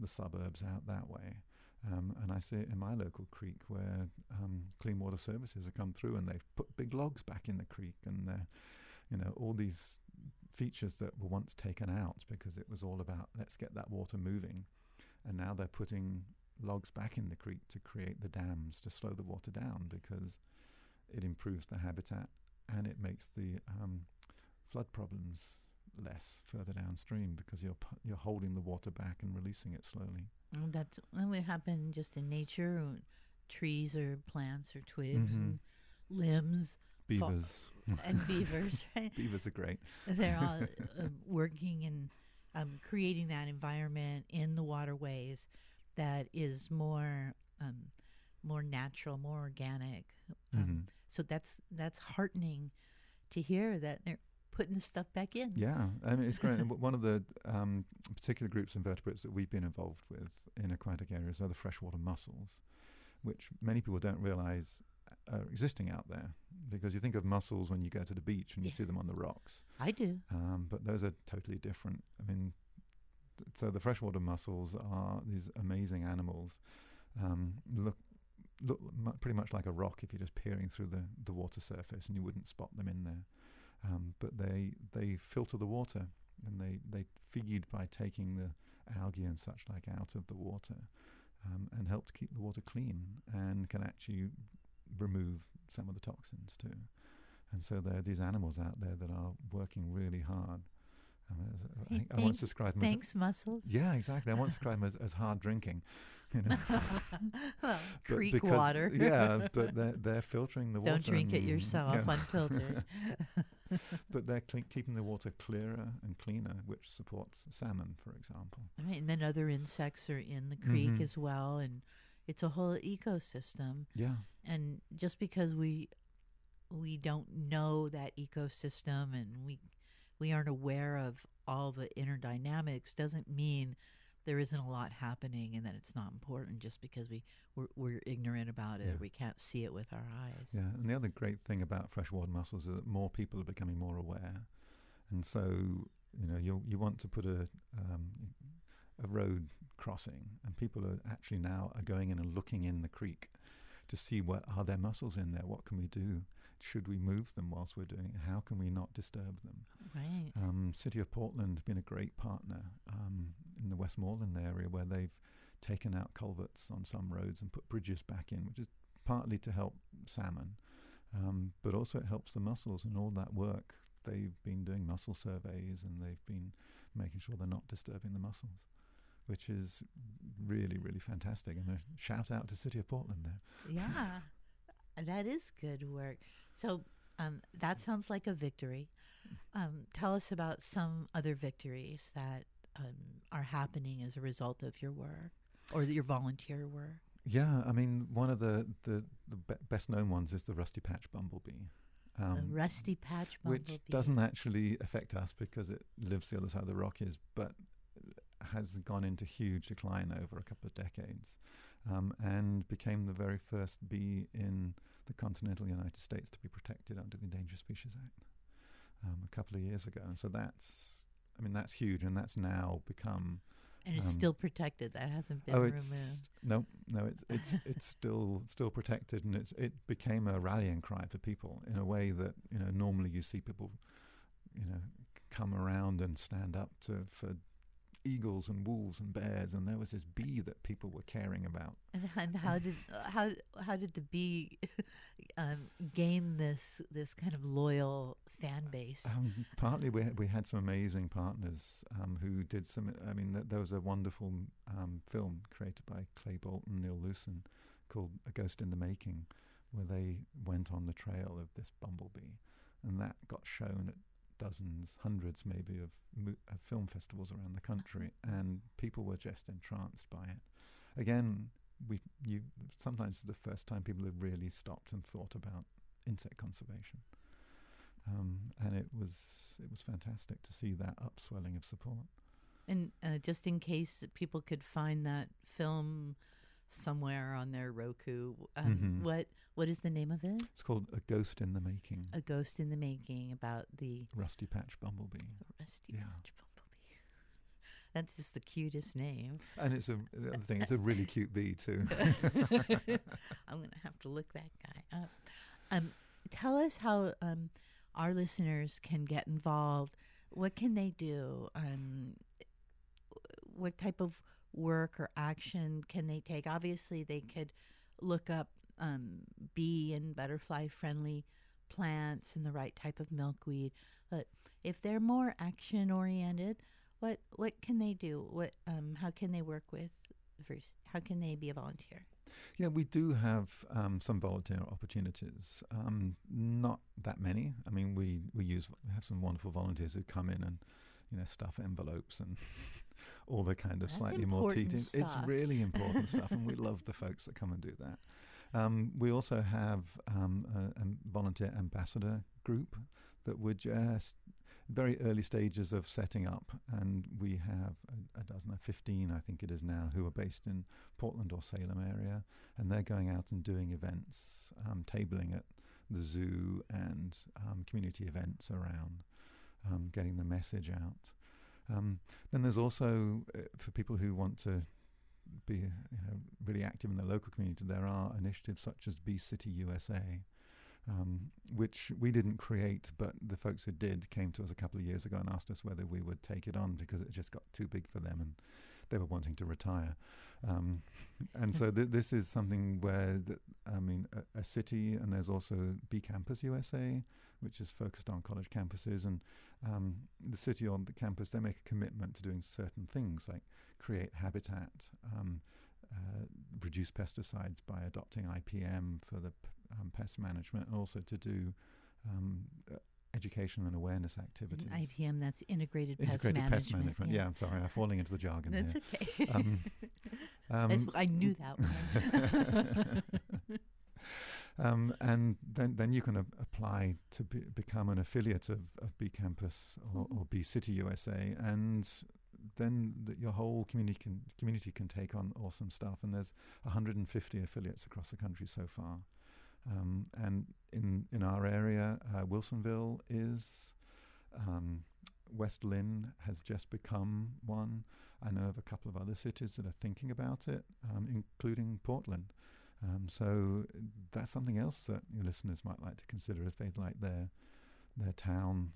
Speaker 3: the suburbs out that way, um, and I see it in my local creek where um, Clean Water Services have come through and they've put big logs back in the creek, and you know, all these features that were once taken out because it was all about let's get that water moving, and now they're putting logs back in the creek to create the dams to slow the water down because it improves the habitat and it makes the um, flood problems less further downstream because you're you're holding the water back and releasing it slowly.
Speaker 2: Well, that's that would happen just in nature, uh, trees or plants or twigs
Speaker 3: Mhm.
Speaker 2: and limbs
Speaker 3: Beavers,
Speaker 2: and beavers, right?
Speaker 3: beavers are great.
Speaker 2: They're all uh, working and um, creating that environment in the waterways that is more um, more natural, more organic. Um,
Speaker 3: Mhm.
Speaker 2: So that's that's heartening to hear that they're putting the stuff back in.
Speaker 3: Yeah, I mean it's great. One of the um, particular groups of invertebrates that we've been involved with in aquatic areas are the freshwater mussels, which many people don't realise are existing out there. Because you think of mussels when you go to the beach and you
Speaker 2: Yeah.
Speaker 3: see them on the rocks,
Speaker 2: I do.
Speaker 3: um, but those are totally different. I mean, th- so the freshwater mussels are these amazing animals. Um, look, look pretty much like a rock if you're just peering through the, the water surface, and you wouldn't spot them in there. Um, but they they filter the water, and they they feed by taking the algae and such like out of the water, um, and help to keep the water clean, and can actually remove some of the toxins too. And so there are these animals out there that are working really hard. Um, as- I, I once described them as
Speaker 2: Thanks, mussels.
Speaker 3: yeah, exactly. I once described them as, as hard drinking. You know,
Speaker 2: well, creek
Speaker 3: because-
Speaker 2: water.
Speaker 3: yeah, but they're they're filtering the water.
Speaker 2: Don't drink it yourself,
Speaker 3: yeah.
Speaker 2: unfiltered.
Speaker 3: but they're cle keeping the water clearer and cleaner, which supports salmon, for example.
Speaker 2: Right, and then other insects are in the creek
Speaker 3: Mhm.
Speaker 2: as well, and it's a whole ecosystem.
Speaker 3: Yeah,
Speaker 2: And just because we we don't know that ecosystem and we we aren't aware of all the inner dynamics doesn't mean there isn't a lot happening and that it's not important just because we we're, we're ignorant about it
Speaker 3: Yeah.
Speaker 2: we can't see it with our eyes
Speaker 3: yeah. And the other great thing about freshwater mussels is that more people are becoming more aware, and so you know you you want to put a um, a road crossing, and people are actually now are going in and looking in the creek to see what are there mussels in there. What can we do? Should we move them whilst we're doing it? How can we not disturb them?
Speaker 2: right
Speaker 3: Um, City of Portland has been a great partner um, in the Westmoreland area where they've taken out culverts on some roads and put bridges back in, which is partly to help salmon, um, but also it helps the mussels and all that work. They've been doing mussel surveys and they've been making sure they're not disturbing the mussels, which is really, really fantastic. And a shout out to City of Portland there.
Speaker 2: yeah that is good work so um, that sounds like a victory um, tell us about some other victories that um, are happening as a result of your work or your volunteer work
Speaker 3: Yeah, I mean, one of the, the, the be- best known ones is the rusty patch bumblebee. Um,
Speaker 2: the rusty patch bumblebee.
Speaker 3: which doesn't actually affect us because it lives the other side of the Rockies, but has gone into huge decline over a couple of decades, um, and became the very first bee in the continental United States to be protected under the Endangered Species Act um, a couple of years ago. And so that's, I mean, that's huge, and that's now become
Speaker 2: and it's
Speaker 3: um,
Speaker 2: still protected. That hasn't been
Speaker 3: oh,
Speaker 2: removed.
Speaker 3: no, no, it's it's it's still still protected, and it's it became a rallying cry for people in a way that you know normally you see people, you know, come around and stand up to for eagles and wolves and bears, and there was this bee that people were caring about.
Speaker 2: And, and how did how how did the bee um, gain this this kind of loyal fan base?
Speaker 3: Um, partly we had, we had some amazing partners um, who did some. I mean, th- there was a wonderful um, film created by Clay Bolton, Neil Losin, called A Ghost in the Making, where they went on the trail of this bumblebee, and that got shown at dozens, hundreds maybe of, mo- of film festivals around the country, and people were just entranced by it. Again, we you sometimes it's the first time people have really stopped and thought about insect conservation. Um, and it was it was fantastic to see that upswelling of support.
Speaker 2: And uh, just in case people could find that film somewhere on their Roku, um,
Speaker 3: Mhm.
Speaker 2: what what is the name of it?
Speaker 3: It's called A Ghost in the Making,
Speaker 2: A Ghost in the Making about the
Speaker 3: Rusty Patch Bumblebee.
Speaker 2: rusty
Speaker 3: Yeah.
Speaker 2: patch bumblebee. That's just the cutest name.
Speaker 3: And it's a the other thing, it's a really cute bee too.
Speaker 2: I'm going to have to look that guy up. Um, tell us how um, our listeners can get involved. What can they do? Um, what type of work or action can they take? Obviously, they could look up um, bee and butterfly friendly plants and the right type of milkweed. But if they're more action oriented, what what can they do? What um, how can they work with? Vers- how can they be a volunteer?
Speaker 3: Yeah, we do have um, some volunteer opportunities. Um, not that many. I mean, we, we use we have some wonderful volunteers who come in and you know stuff envelopes and all the kind of
Speaker 2: That's
Speaker 3: slightly more tedious. It's really important stuff, and we love the folks that come and do that. Um, we also have um, a, a volunteer ambassador group that we're just very early stages of setting up, and we have a, a dozen, uh, 15, I think it is now, who are based in Portland or Salem area, and they're going out and doing events, um, tabling at the zoo and um, community events around, um, getting the message out. Um, then there's also uh, for people who want to be you know, really active in the local community, there are initiatives such as Bee City USA, um, which we didn't create, but the folks who did came to us a couple of years ago and asked us whether we would take it on because it just got too big for them and they were wanting to retire. Um, and so th- this is something where, th- I mean, a, a city, and there's also Bee Campus USA, which is focused on college campuses. And um, the city on the campus, they make a commitment to doing certain things like create habitat, um, uh, reduce pesticides by adopting IPM for the p- um, pest management, and also to do um, uh, education and awareness activities.
Speaker 2: And IPM, that's integrated,
Speaker 3: Integrated
Speaker 2: pest
Speaker 3: pest
Speaker 2: management.
Speaker 3: management. Yeah, I'm sorry, I'm falling into the jargon
Speaker 2: That's
Speaker 3: there.
Speaker 2: okay.
Speaker 3: Um,
Speaker 2: That's,
Speaker 3: Um,
Speaker 2: I knew that one.
Speaker 3: um, and then, then you can a- apply to be, become an affiliate of, of Bee Campus or,
Speaker 2: Mhm.
Speaker 3: or Bee City USA, and then the, your whole community can community can take on awesome stuff. And there's 150 affiliates across the country so far. Um, and in in our area, uh, Wilsonville is. Um, West Linn has just become one. I know of a couple of other cities that are thinking about it, um, including Portland. Um, so that's something else that your listeners might like to consider if they'd like their their town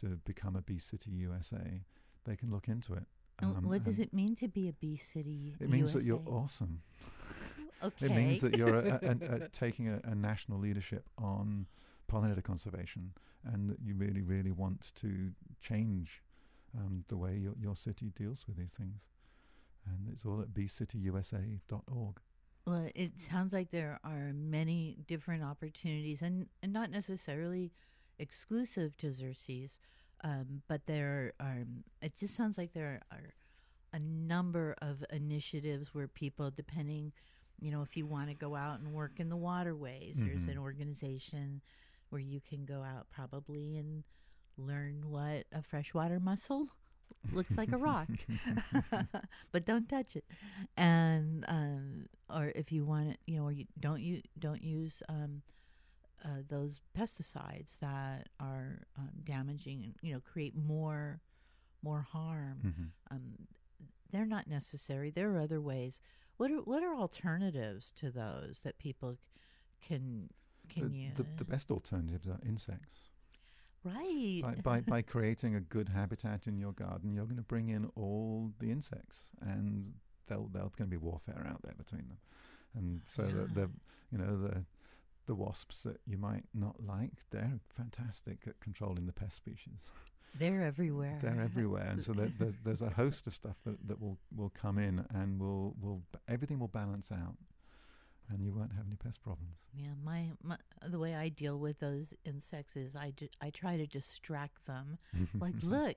Speaker 3: to become a Bee City USA. They can look into it. Um,
Speaker 2: what does it mean to be a bee city? USA?
Speaker 3: It means that you're awesome.
Speaker 2: Okay.
Speaker 3: It means that you're a, a, a, taking a, a national leadership on pollinator conservation, and that you really, really want to change um, the way your, your city deals with these things. And it's all at beecityusa.org.
Speaker 2: Well, it sounds like there are many different opportunities, and, and not necessarily exclusive to Xerces, um, but there are. It just sounds like there are a number of initiatives where people, depending, you know, if you want to go out and work in the waterways, there's
Speaker 3: Mhm.
Speaker 2: an organization where you can go out probably and learn what a freshwater mussel looks like a rock, but don't touch it. And um, or if you want it, you know, or you don't you don't use um, uh, those pesticides that are um, damaging and you know create more more harm.
Speaker 3: Mhm.
Speaker 2: Um, they're not necessary. There are other ways. What are what are alternatives to those that people can can
Speaker 3: the,
Speaker 2: use?
Speaker 3: the, the best alternatives are insects.
Speaker 2: Right.
Speaker 3: by, by, by creating a good habitat in your garden, you're going to bring in all the insects, and there'll, there's going to be warfare out there between them. And so
Speaker 2: Yeah.
Speaker 3: the, the you know the the wasps that you might not like, they're fantastic at controlling the pest species.
Speaker 2: They're everywhere.
Speaker 3: They're everywhere, and so there, there's, there's a host of stuff that, that will, will come in, and will will everything will balance out, and you won't have any pest problems.
Speaker 2: Yeah, my, my the way I deal with those insects is I, I try to distract them. like, look,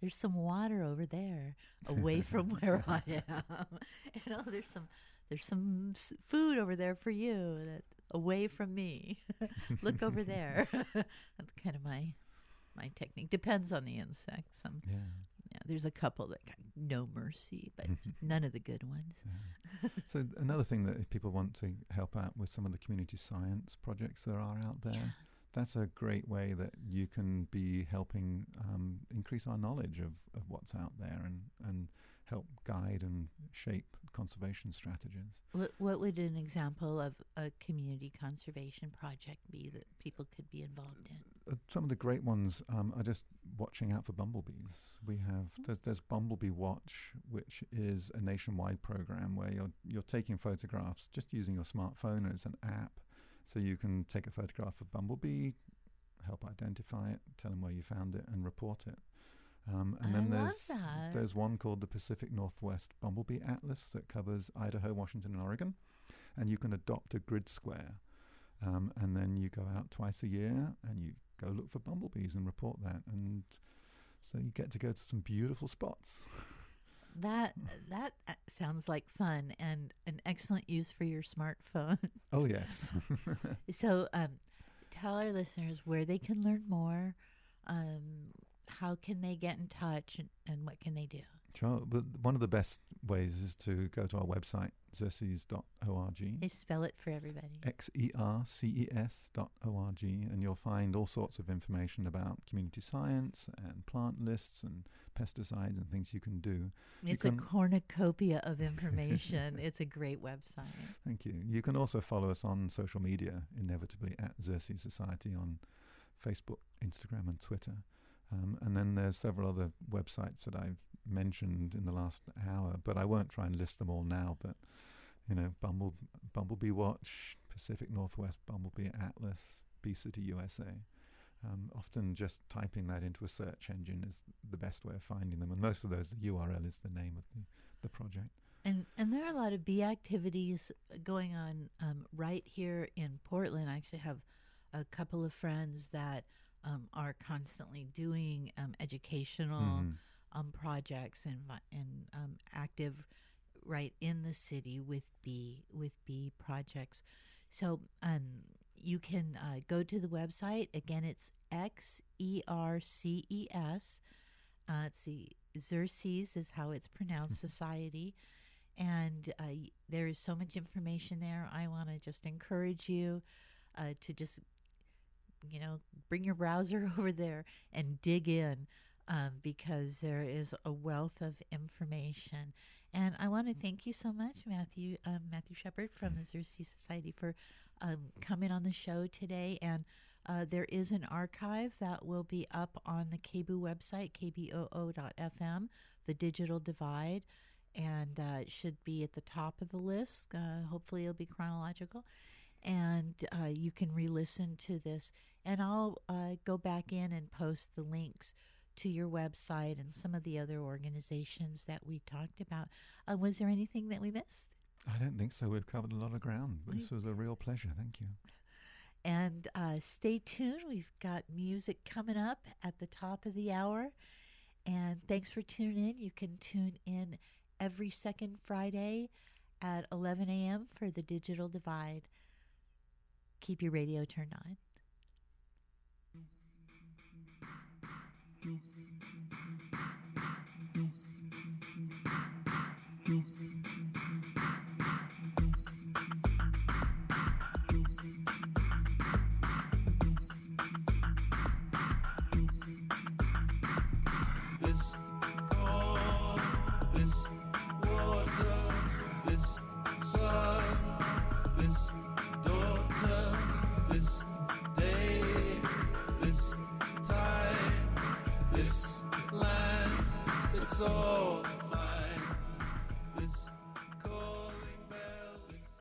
Speaker 2: there's some water over there, away from where I am. you oh, know, there's some there's some s- food over there for you, that away from me. look over there. That's kind of my my technique. Depends on the insect. Some
Speaker 3: yeah.
Speaker 2: Yeah, there's a couple that got no mercy, but none of the good ones.
Speaker 3: So another thing that if people want to help out with some of the community science projects there are out there,
Speaker 2: Yeah.
Speaker 3: that's a great way that you can be helping um, increase our knowledge of, of what's out there and, and help guide and shape conservation strategies.
Speaker 2: What, what would an example of a community conservation project be that people could be involved in?
Speaker 3: Uh, some of the great ones um, are just watching out for bumblebees. We have there's, there's Bumblebee Watch, which is a nationwide program where you're you're taking photographs just using your smartphone as an app, so you can take a photograph of bumblebee, help identify it, tell them where you found it, and report it. Um, and
Speaker 2: I
Speaker 3: then there's
Speaker 2: that.
Speaker 3: there's one called the Pacific Northwest Bumblebee Atlas that covers Idaho, Washington, and Oregon, and you can adopt a grid square, um, and then you go out twice a year and you go look for bumblebees and report that, and so you get to go to some beautiful spots.
Speaker 2: That that uh, sounds like fun and an excellent use for your smartphone.
Speaker 3: Oh yes,
Speaker 2: so, um, tell our listeners where they can learn more. Um, how can they get in touch, and, and what can they do?
Speaker 3: sure. But one of the best ways is to go to our website xerces.org.
Speaker 2: They spell it for everybody.
Speaker 3: X E R C E S dot O R G, and you'll find all sorts of information about community science and plant lists and pesticides and things you can do.
Speaker 2: It's
Speaker 3: can-
Speaker 2: a cornucopia of information. it's a great website.
Speaker 3: Thank you. You can also follow us on social media, inevitably at Xerces Society on Facebook, Instagram, and Twitter. Um, and then there's several other websites that I've mentioned in the last hour, but I won't try and list them all now. But you know, Bumble, Bumblebee Watch, Pacific Northwest Bumblebee Atlas, Bee City USA. Um, often just typing that into a search engine is the best way of finding them, and most of those, the URL is the name of the, the project.
Speaker 2: And and there are a lot of bee activities going on um, right here in Portland. I actually have a couple of friends that um, are constantly doing um, educational
Speaker 3: Mhm.
Speaker 2: um, projects and and um, active right in the city with bee with bee projects. So um, you can uh, go to the website again. It's X E R C E S. Uh, it's the Xerces is how it's pronounced. Society, and uh, there is so much information there. I want to just encourage you uh, to just you know bring your browser over there and dig in um, because there is a wealth of information. And I want to thank you so much, Matthew um, Matthew Shepherd from the Xerces Society, for um, coming on the show today. And uh, there is an archive that will be up on the KBOO website, kboo.fm, The Digital Divide, and uh, it should be at the top of the list. Uh, hopefully, it'll be chronological. And uh, you can re listen to this. And I'll uh, go back in and post the links to your website and some of the other organizations that we talked about. Uh, was there anything that we missed?
Speaker 3: I don't think so. We've covered a lot of ground. This was a real pleasure. Thank you.
Speaker 2: And uh, stay tuned. We've got music coming up at the top of the hour. And thanks for tuning in. You can tune in every second Friday at 11 a.m. for the Digital Divide. Keep your radio turned on.
Speaker 4: This this